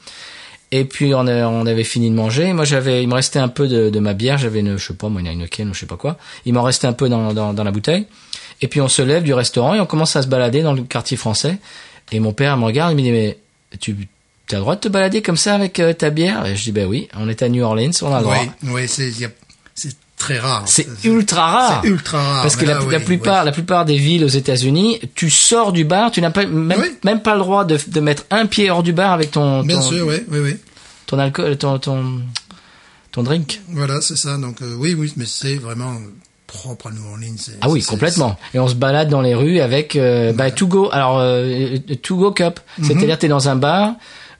Speaker 1: Et puis on, on avait fini de manger. Moi j'avais, il me restait un peu de, de ma bière. J'avais une, je sais pas, moi une Heineken ou je sais pas quoi. Il m'en restait un peu dans, dans, dans la bouteille. Et puis on se lève du restaurant et on commence à se balader dans le quartier français. Et mon père me regarde, il me dit mais tu as le droit de te balader comme ça avec euh, ta bière? Et je dis ben oui. On est à New Orleans, on a le droit.
Speaker 2: oui, oui, c'est très rare.
Speaker 1: C'est ultra rare.
Speaker 2: C'est ultra rare.
Speaker 1: Parce que la,
Speaker 2: là,
Speaker 1: la
Speaker 2: oui,
Speaker 1: plupart, la plupart des villes aux États-Unis, tu sors du bar, tu n'as pas même,
Speaker 2: Oui.
Speaker 1: même pas le droit de, de mettre un pied hors du bar avec ton
Speaker 2: Bien
Speaker 1: ton,
Speaker 2: sûr, oui, oui, oui.
Speaker 1: ton alcool, ton ton ton drink.
Speaker 2: Voilà, c'est ça. Donc euh, oui, oui, mais c'est vraiment propre à New Orleans.
Speaker 1: Ah oui, complètement. Et on se balade dans les rues avec euh, bah, to go. Alors euh, to go cup,
Speaker 2: Mhm.
Speaker 1: c'est-à-dire t'es dans un bar,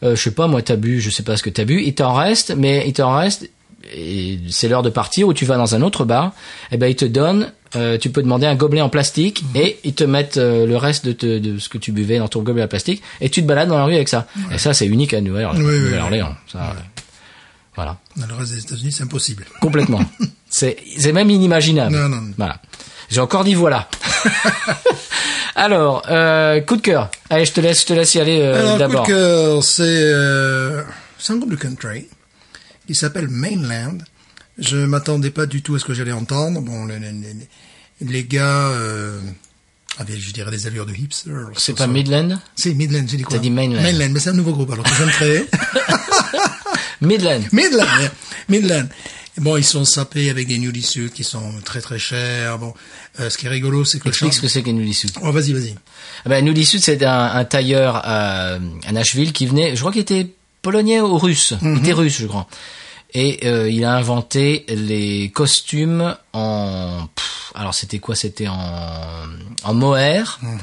Speaker 1: euh, je sais pas moi t'as bu, je sais pas ce que t'as bu, il t'en reste, mais il t'en reste. Et c'est l'heure de partir ou tu vas dans un autre bar. Et ben ils te donnent, euh, tu peux demander un gobelet en plastique
Speaker 2: Mhm.
Speaker 1: et ils te mettent euh, le reste de, te- de ce que tu buvais dans ton gobelet en plastique et tu te balades dans la rue avec ça. Et ça c'est unique à Nouvelle-Orléans.
Speaker 2: Oui, oui, oui.
Speaker 1: Ça, euh, Voilà,
Speaker 2: Dans le reste des États-Unis, c'est impossible.
Speaker 1: complètement. c'est c'est même inimaginable.
Speaker 2: Non, non, non.
Speaker 1: Voilà. J'ai encore dit voilà. Alors, euh, coup de cœur. Allez, je te laisse, je te laisse y aller euh,
Speaker 2: Alors, coup
Speaker 1: d'abord.
Speaker 2: de cœur, c'est euh, c'est un groupe de country qui s'appelle Mainland. Je m'attendais pas du tout à ce que j'allais entendre. Bon, les, les, les- gars euh, avaient, je dirais, des allures de hipster.
Speaker 1: C'est pas Midland
Speaker 2: C'est Midland, j'ai dit quoi
Speaker 1: T'as dit Mainland.
Speaker 2: Mainland, mais c'est un nouveau groupe, alors que je viens de créer.
Speaker 1: Midland.
Speaker 2: Midland. Midland. Bon, ils sont sapés avec des nudis suits qui sont très très chers. Bon, euh, ce qui est rigolo, c'est que le
Speaker 1: Explique ce que c'est qu'un Nudie Sud.
Speaker 2: Oh, vas-y, vas-y.
Speaker 1: Ah ben, Nudie Sud, c'est un, un tailleur à, à Nashville qui venait, je crois qu'il était polonais ou russe.
Speaker 2: Mhm.
Speaker 1: Il était russe, je crois. Et euh, il a inventé les costumes en... pff, alors c'était quoi C'était en, en mohair
Speaker 2: Mhm.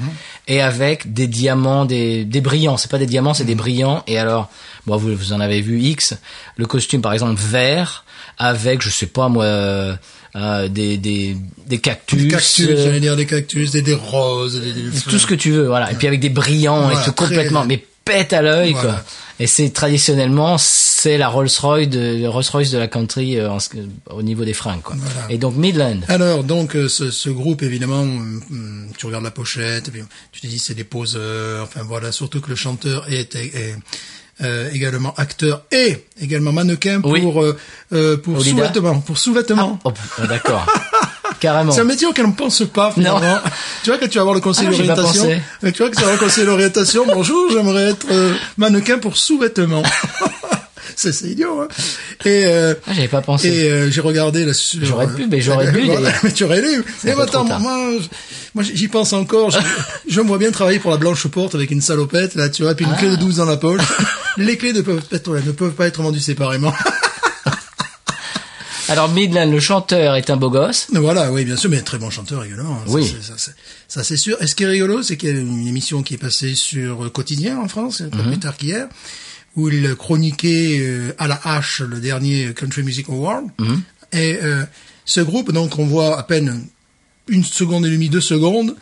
Speaker 1: et avec des diamants, des, des brillants. C'est pas des diamants, c'est
Speaker 2: Mhm.
Speaker 1: des brillants. Et alors, bon, vous, vous en avez vu X. Le costume, par exemple, vert avec, je sais pas moi, euh, euh, des, des, des cactus.
Speaker 2: Des cactus,
Speaker 1: euh,
Speaker 2: j'allais dire des cactus, des, des roses, des, des
Speaker 1: tout ce que tu veux, voilà. Et puis avec des brillants
Speaker 2: Voilà,
Speaker 1: et tout
Speaker 2: très-
Speaker 1: complètement, mais pète à l'œil,
Speaker 2: Voilà.
Speaker 1: quoi. Et c'est traditionnellement, c'est la Rolls Royce de, le Rolls Royce de la country euh, en au niveau des fringues, quoi.
Speaker 2: Voilà.
Speaker 1: Et donc Midland.
Speaker 2: Alors, donc, euh, ce, ce groupe, évidemment, hum, hum, tu regardes la pochette, puis tu te dis c'est des poseurs, enfin voilà, surtout que le chanteur est, est- est, euh, également acteur et également mannequin pour
Speaker 1: Oui.
Speaker 2: euh, euh, pour sous-vêtements, pour sous-vêtements.
Speaker 1: Oh, ah, d'accord. Carrément.
Speaker 2: C'est un métier auquel on ne pense pas finalement. Tu vois que tu vas avoir le conseil
Speaker 1: Ah,
Speaker 2: d'orientation. Euh, Tu vois que tu vas avoir le conseil d'orientation. Bonjour, j'aimerais être euh, mannequin pour sous-vêtements. c'est idiot. Hein. Et euh,
Speaker 1: Ah, j'avais pas pensé.
Speaker 2: et euh, j'ai regardé là sur.
Speaker 1: J'aurais pu, mais j'aurais
Speaker 2: Voilà,
Speaker 1: d'ailleurs.
Speaker 2: mais tu aurais lu.
Speaker 1: Peu
Speaker 2: attends, moi, moi, j'y pense encore. Je, je me vois bien travailler pour la Blanche Porte avec une salopette là, tu vois, puis une
Speaker 1: Ah.
Speaker 2: clé de 12 dans la poche. Les clés ne peuvent être, ouais, ne peuvent pas être vendues séparément.
Speaker 1: Alors Midland, le chanteur, est un beau gosse.
Speaker 2: Voilà, oui, bien sûr, mais très bon chanteur également. Ça,
Speaker 1: Oui.
Speaker 2: c'est- Ça, c'est- sûr. Et ce qui est rigolo, c'est qu'il y a une émission qui est passée sur euh, Quotidien en France, pas
Speaker 1: Mhm.
Speaker 2: plus tard qu'hier, où il chroniquait euh, à la hache le dernier Country Music Award.
Speaker 1: Mhm.
Speaker 2: Et euh, ce groupe, donc, on voit à peine une seconde et demie, deux secondes,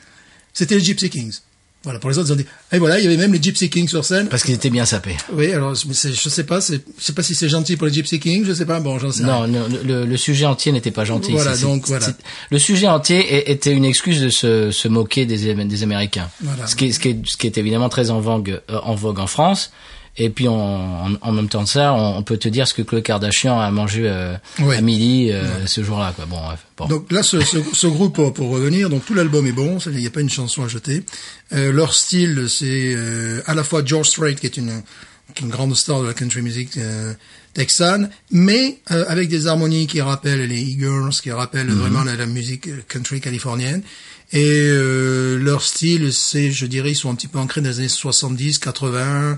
Speaker 2: c'était les Gypsy Kings. Voilà, pour les autres, ils ont dit, et voilà, il y avait même les Gypsy Kings sur scène.
Speaker 1: Parce qu'il était bien sapé.
Speaker 2: Oui, alors, je sais pas, je sais pas si c'est gentil pour les Gypsy Kings, je sais pas, bon, j'en sais rien.
Speaker 1: Non, non, le, le sujet entier n'était pas gentil.
Speaker 2: Voilà, donc, voilà.
Speaker 1: Le sujet entier était une excuse de se, se moquer des, des Américains.
Speaker 2: Voilà.
Speaker 1: Ce, qui est, ce, qui est, ce qui est évidemment très en vogue, euh, en vogue en France. Et puis en, en, en même temps de ça, on, on peut te dire ce que Khloé Kardashian a mangé euh,
Speaker 2: Ouais.
Speaker 1: à midi euh, ce jour-là. Quoi. Bon, bref. Bon.
Speaker 2: Donc là, ce, ce, ce groupe, pour, pour revenir, donc tout l'album est bon, il n'y a pas une chanson à jeter. Euh, leur style, c'est euh, à la fois George Strait, qui est une, une grande star de la country music euh, texane, mais euh, avec des harmonies qui rappellent les Eagles, qui rappellent vraiment la, la musique euh, country californienne. Et euh, leur style, c'est, je dirais, ils sont un petit peu ancrés dans les années 70, 80.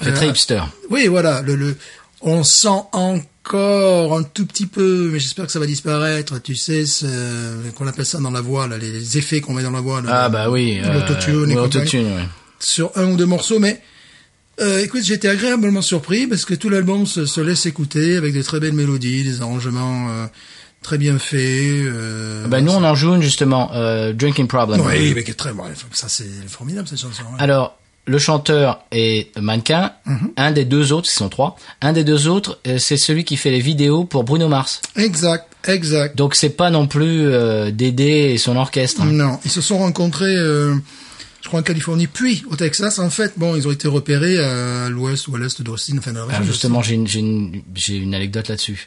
Speaker 1: C'est
Speaker 2: Euh,
Speaker 1: très hipster.
Speaker 2: oui, voilà, le, le, on sent encore un tout petit peu, mais j'espère que ça va disparaître. Tu sais, qu'on appelle ça dans la voix, là, les, les effets qu'on met dans la voix, là,
Speaker 1: Ah bah oui. euh,
Speaker 2: l'autotune et
Speaker 1: ouais,
Speaker 2: compagnie.
Speaker 1: autotune, ouais.
Speaker 2: sur un ou deux morceaux, mais euh, écoute, j'étais agréablement surpris parce que tout l'album se, se laisse écouter avec de très belles mélodies, des arrangements euh, très bien faits. Euh,
Speaker 1: Bah, nous, on en joue une justement, euh, Drinking Problem.
Speaker 2: oui, mais qui est très bon. Ça, c'est formidable cette chanson. hein.
Speaker 1: Alors, le chanteur est mannequin.
Speaker 2: Mhm.
Speaker 1: Un des deux autres, ils sont trois. Un des deux autres, euh, c'est celui qui fait les vidéos pour Bruno Mars.
Speaker 2: Exact, exact.
Speaker 1: Donc c'est pas non plus euh, Dédé et son orchestre. hein.
Speaker 2: Non, ils se sont rencontrés, euh, je crois en Californie, puis au Texas. En fait, bon, ils ont été repérés à l'ouest ou à l'est d'Austin, enfin d'Austin.
Speaker 1: justement, j'ai une, j'ai une, j'ai une anecdote là-dessus.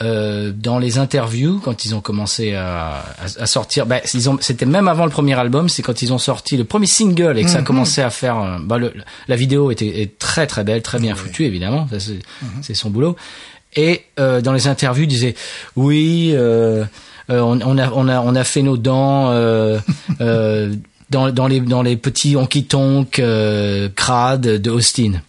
Speaker 1: Euh, dans les interviews, quand ils ont commencé à, à, à sortir, bah, ils ont, c'était même avant le premier album, c'est quand ils ont sorti le premier single et que ça
Speaker 2: Mhm.
Speaker 1: a commencé à faire. euh, Bah, le, la vidéo était est très très belle, très bien foutue évidemment, c'est,
Speaker 2: Mhm.
Speaker 1: c'est son boulot. Et euh, dans les interviews, ils disaient oui, euh, euh, on, on a on a on a fait nos dents. Euh, euh, dans, dans les dans les petits honky tonk euh, crades de Austin.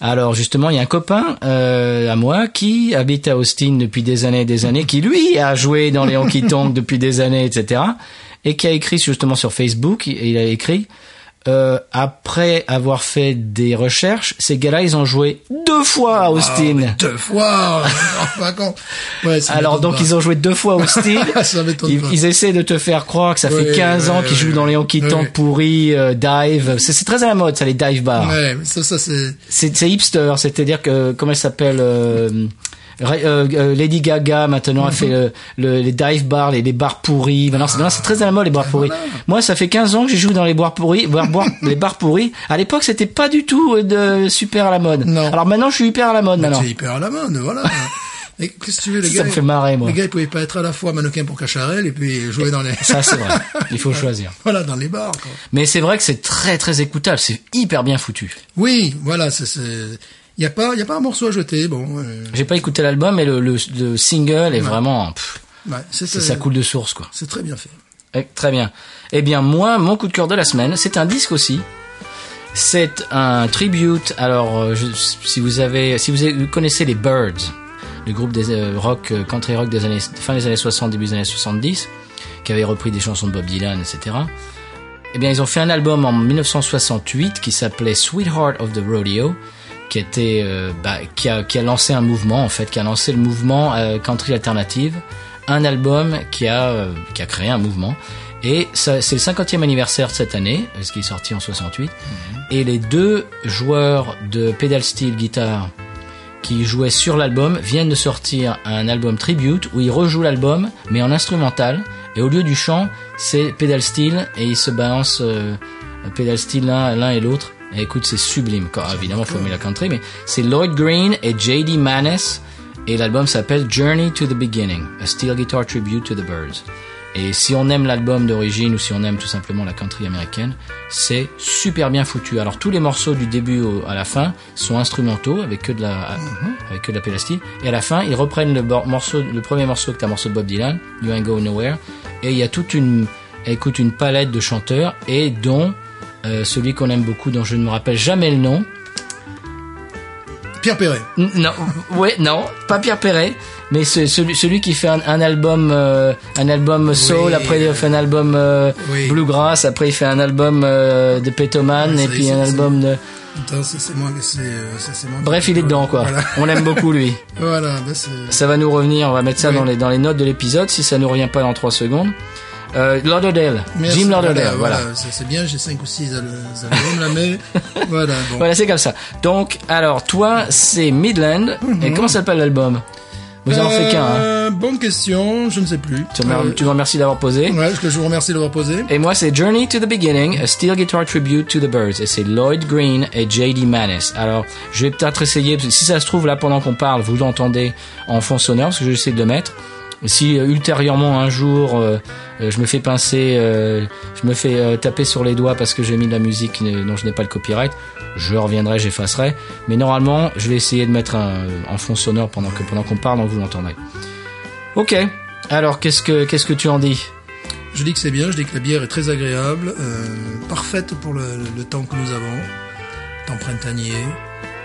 Speaker 1: Alors justement, il y a un copain euh, à moi qui habite à Austin depuis des années et des années, qui lui a joué dans les honky tonk depuis des années, etc. Et qui a écrit justement sur Facebook, il il a écrit euh, après avoir fait des recherches, ces gars-là, ils ont joué deux fois à Austin.
Speaker 2: Ah, mais deux fois. Ouais, ça
Speaker 1: Alors donc
Speaker 2: pas.
Speaker 1: ils ont joué deux fois à Austin.
Speaker 2: Ça
Speaker 1: ils,
Speaker 2: pas.
Speaker 1: ils essaient de te faire croire que ça
Speaker 2: Ouais,
Speaker 1: fait 15 ans qu'ils jouent dans les honky tonk pourris, euh, dive. C'est très à la mode, ça les dive bars.
Speaker 2: Ouais, mais ça, ça c'est.
Speaker 1: C'est hipster, c'est-à-dire que comment elle s'appelle euh, euh, euh, Lady Gaga maintenant a fait le, le- les dive bars, les, les bars pourris. Maintenant c'est très à la mode les bars pourris. Moi ça fait 15 ans que j'ai joué dans les bars pourris, les bars pourris. À l'époque c'était pas du tout euh, de super à la mode.
Speaker 2: Non.
Speaker 1: Alors maintenant je suis hyper à la mode maintenant.
Speaker 2: C'est hyper à la mode, voilà. Et qu'est-ce que tu veux, les
Speaker 1: Ça
Speaker 2: gars
Speaker 1: me fait marrer, moi.
Speaker 2: Les gars, ils pouvaient pas être à la fois mannequin pour Cacharel et puis jouer dans les.
Speaker 1: Ça c'est vrai. Il faut choisir.
Speaker 2: voilà, dans les bars. Quoi.
Speaker 1: Mais c'est vrai que c'est très très écoutable, c'est hyper bien foutu.
Speaker 2: Oui, voilà, c'est. c'est... Y a pas, y a pas un morceau à jeter. Bon, euh,
Speaker 1: J'ai pas écouté l'album, mais le, le, le single est vraiment, pff,
Speaker 2: ouais, c'est,
Speaker 1: ça coule de source quoi.
Speaker 2: C'est très bien fait.
Speaker 1: Eh, Très bien. Eh bien, moi, mon coup de cœur de la semaine, c'est un disque aussi. C'est un tribute. Alors, euh, je- si vous avez, si vous, connaissez les Birds, le groupe des euh, rock, country rock des années, fin des années 60, début des années 70, qui avait repris des chansons de Bob Dylan, etc. Eh bien, ils ont fait un album en 1968 qui s'appelait Sweetheart of the Rodeo, qui était, euh, bah, qui a, qui a lancé un mouvement en fait, qui a lancé le mouvement euh, country alternative, un album qui a, euh, qui a créé un mouvement. Et c'est le 50e anniversaire de cette année, euh, ce qui est sorti en 68. Et les deux joueurs de pedal steel guitare qui jouaient sur l'album viennent de sortir un album tribute où ils rejouent l'album mais en instrumental et au lieu du chant c'est pedal steel et ils se balancent euh, pedal steel l'un l'un et l'autre et écoute c'est sublime Quoi, évidemment faut aimer la country mais c'est Lloyd Green et J.D. Manis et l'album s'appelle Journey to the Beginning a steel guitar tribute to the Birds Et si on aime l'album d'origine ou si on aime tout simplement la country américaine, c'est super bien foutu. Alors tous les morceaux du début au- à la fin sont instrumentaux avec que de la avec que de la pélastie. Et à la fin, ils reprennent le morceau, le premier morceau que est un morceau de Bob Dylan, You Ain't Go Nowhere. Et il y a toute une, écoute une palette de chanteurs et dont euh, celui qu'on aime beaucoup, dont je ne me rappelle jamais le nom.
Speaker 2: Pierre Perret.
Speaker 1: N- Non, ouais, non, pas Pierre Perret, mais ce- celui, celui qui fait un, un album, euh, un album soul,
Speaker 2: Oui,
Speaker 1: après il fait un album euh,
Speaker 2: oui.
Speaker 1: bluegrass, après il fait un album euh, de Petoman
Speaker 2: Ouais,
Speaker 1: et puis un album de.
Speaker 2: Attends, c'est c'est moi, c'est c'est- c'est moi.
Speaker 1: Bref, il est dedans quoi.
Speaker 2: Voilà,
Speaker 1: On l'aime beaucoup lui.
Speaker 2: voilà c'est.
Speaker 1: Ça va nous revenir, on va mettre ça
Speaker 2: Oui.
Speaker 1: dans les dans les notes de l'épisode si ça nous revient pas dans trois secondes. Euh, Lauderdale,
Speaker 2: Merci,
Speaker 1: Jim Lauderdale, voilà.
Speaker 2: C'est c'est bien, j'ai 5 ou 6 albums là, mais voilà, bon.
Speaker 1: Voilà, c'est comme ça. Donc, alors, toi, c'est Midland. Et comment s'appelle l'album? Vous en faites qu'un. Hein.
Speaker 2: Euh, Bonne question, je ne sais plus.
Speaker 1: Tu, me-
Speaker 2: Euh,
Speaker 1: tu me remercies d'avoir posé.
Speaker 2: Ouais, je je vous remercie d'avoir posé.
Speaker 1: Et moi, c'est Journey to the Beginning, a steel guitar tribute to the Birds. Et c'est Lloyd Green et J.D. Manis. Alors, je vais peut-être essayer, si ça se trouve, là, pendant qu'on parle, vous l'entendez en fond sonore, parce que je vais essayer de le mettre. Si euh, ultérieurement, un jour, euh, euh, je me fais pincer, euh, je me fais euh, taper sur les doigts parce que j'ai mis de la musique dont je n'ai pas le copyright, je reviendrai, j'effacerai. Mais normalement, je vais essayer de mettre un, en fond sonore pendant que pendant qu'on parle, donc vous l'entendrez. Ok. Alors, qu'est-ce que qu'est-ce que tu en dis?
Speaker 2: Je dis que c'est bien, je dis que la bière est très agréable, euh, parfaite pour le, le temps que nous avons, temps printanier.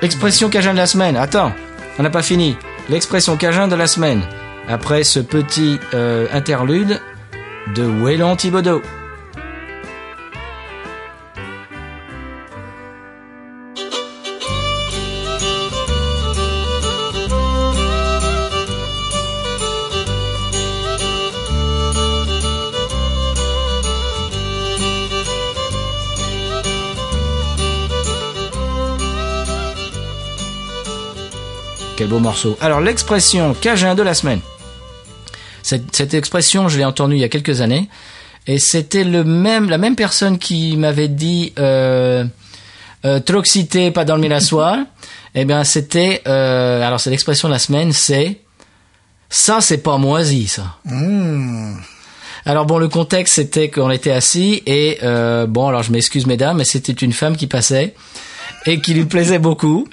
Speaker 1: Expression cajun de la semaine. Attends, on n'a pas fini. L'expression cajun de la semaine. Après ce petit euh, interlude de Wellon Thibodeau. Beau morceau. Alors l'expression cajun de la semaine. Cette, cette expression, je l'ai entendue il y a quelques années, et c'était le même, la même personne qui m'avait dit euh, euh, trop excité, pas dormir la soir. Eh bien, c'était euh, alors c'est l'expression de la semaine, c'est ça, c'est pas moisi, ça.
Speaker 2: Mmh.
Speaker 1: Alors bon, le contexte c'était qu'on était assis et euh, bon, alors je m'excuse mesdames, mais c'était une femme qui passait et qui lui plaisait beaucoup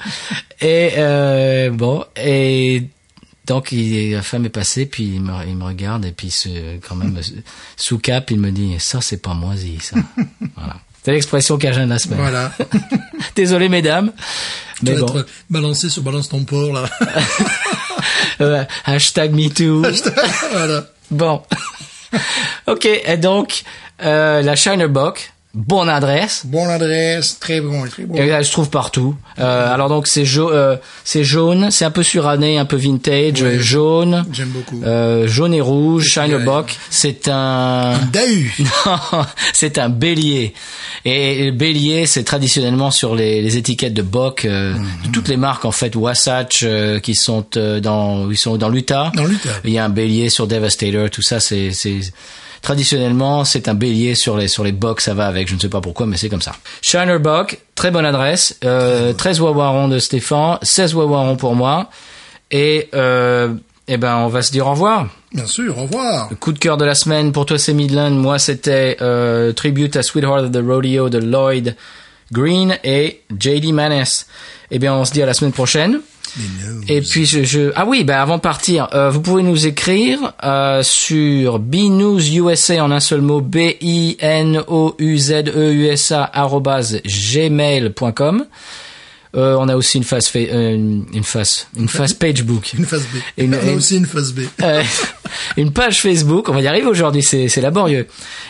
Speaker 1: et euh, bon et donc il, la femme est passée puis il me, il me regarde et puis se, quand même sous cap il me dit ça c'est pas moisi ça. voilà. C'est l'expression cajun de la semaine.
Speaker 2: Voilà.
Speaker 1: Désolé mesdames. Mais bon.
Speaker 2: être balancé sur Balance ton port, là.
Speaker 1: Euh, hashtag MeToo.
Speaker 2: voilà.
Speaker 1: Bon. ok, et donc, euh, la Shiner Bock, bonne adresse.
Speaker 2: Bonne adresse, très bon, très bon.
Speaker 1: Et là, je trouve partout. Euh, alors donc, c'est euh, c'est jaune, c'est un peu suranné, un peu vintage,
Speaker 2: Ouais.
Speaker 1: jaune,
Speaker 2: J'aime beaucoup.
Speaker 1: euh, jaune et rouge. Shiner
Speaker 2: Ouais.
Speaker 1: Bock, c'est un...
Speaker 2: Dahu.
Speaker 1: Non, c'est un bélier. Et le bélier, c'est traditionnellement sur les, les étiquettes de Bock, euh, de toutes les marques en fait, Wasatch, euh, qui sont dans, ils sont dans l'Utah.
Speaker 2: Dans l'Utah.
Speaker 1: Il y a un bélier sur Devastator, tout ça, c'est, c'est traditionnellement c'est un bélier sur les sur les Bock, ça va avec. Je ne sais pas pourquoi, mais c'est comme ça. Shiner Bock, très bonne adresse, euh, 13 wawarons de Stéphane, 16 wawarons pour moi, et euh, eh ben on va se dire au revoir.
Speaker 2: Bien sûr, au revoir.
Speaker 1: Le coup de cœur de la semaine pour toi c'est Midland, moi c'était euh, Tribute à Sweetheart of the Rodeo de Lloyd Green et JD Manis. Eh bien on se dit à la semaine prochaine. Et puis je, je ah oui bah avant de partir euh, vous pouvez nous écrire euh, sur bnewsusa en un seul mot b i n o u z e u s a gmail.com. Euh, on a aussi une face fa- euh, une, face une face pagebook
Speaker 2: Une phase B.
Speaker 1: Une-
Speaker 2: On a aussi une phase B.
Speaker 1: euh, une page Facebook, on va y arriver aujourd'hui, c'est c'est laborieux.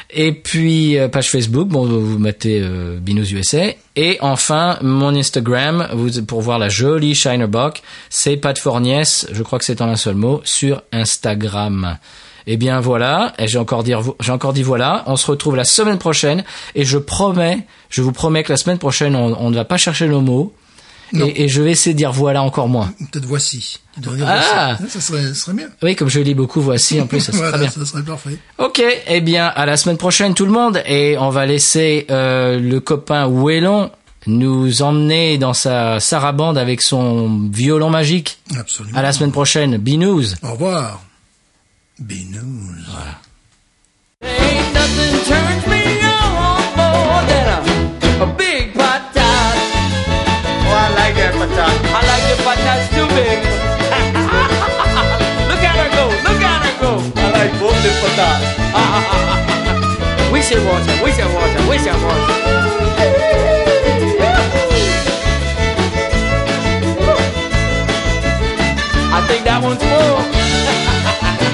Speaker 1: Et puis euh, page Facebook, bon vous mettez euh, Binous USA. Et enfin mon Instagram, vous pour voir la jolie Shinerbock, c'est Pat Forniès, je crois que c'est en un seul mot sur Instagram. Eh bien voilà, j'ai encore dit j'ai encore dit voilà, on se retrouve la semaine prochaine et je promets, je vous promets que la semaine prochaine on, on ne va pas chercher nos mots. Et, et je vais essayer de dire voilà encore moins.
Speaker 2: Peut-être voici. Dire
Speaker 1: Ah
Speaker 2: voici. Ça serait, ça serait bien.
Speaker 1: Oui, comme je lis beaucoup, voici en plus, ça sera
Speaker 2: Voilà,
Speaker 1: bien.
Speaker 2: ça serait parfait.
Speaker 1: Ok, eh bien, à la semaine prochaine tout le monde, et on va laisser euh, le copain Wellon nous emmener dans sa sarabande avec son violon magique.
Speaker 2: Absolument.
Speaker 1: À la semaine prochaine, Binous.
Speaker 2: Au revoir. Binous.
Speaker 1: Ain't nothing turns me on more than a, a big thing. Look at her go. Look at her go. All right, both live for that. we should watch her. We should watch her. We should watch her. I think that one's full.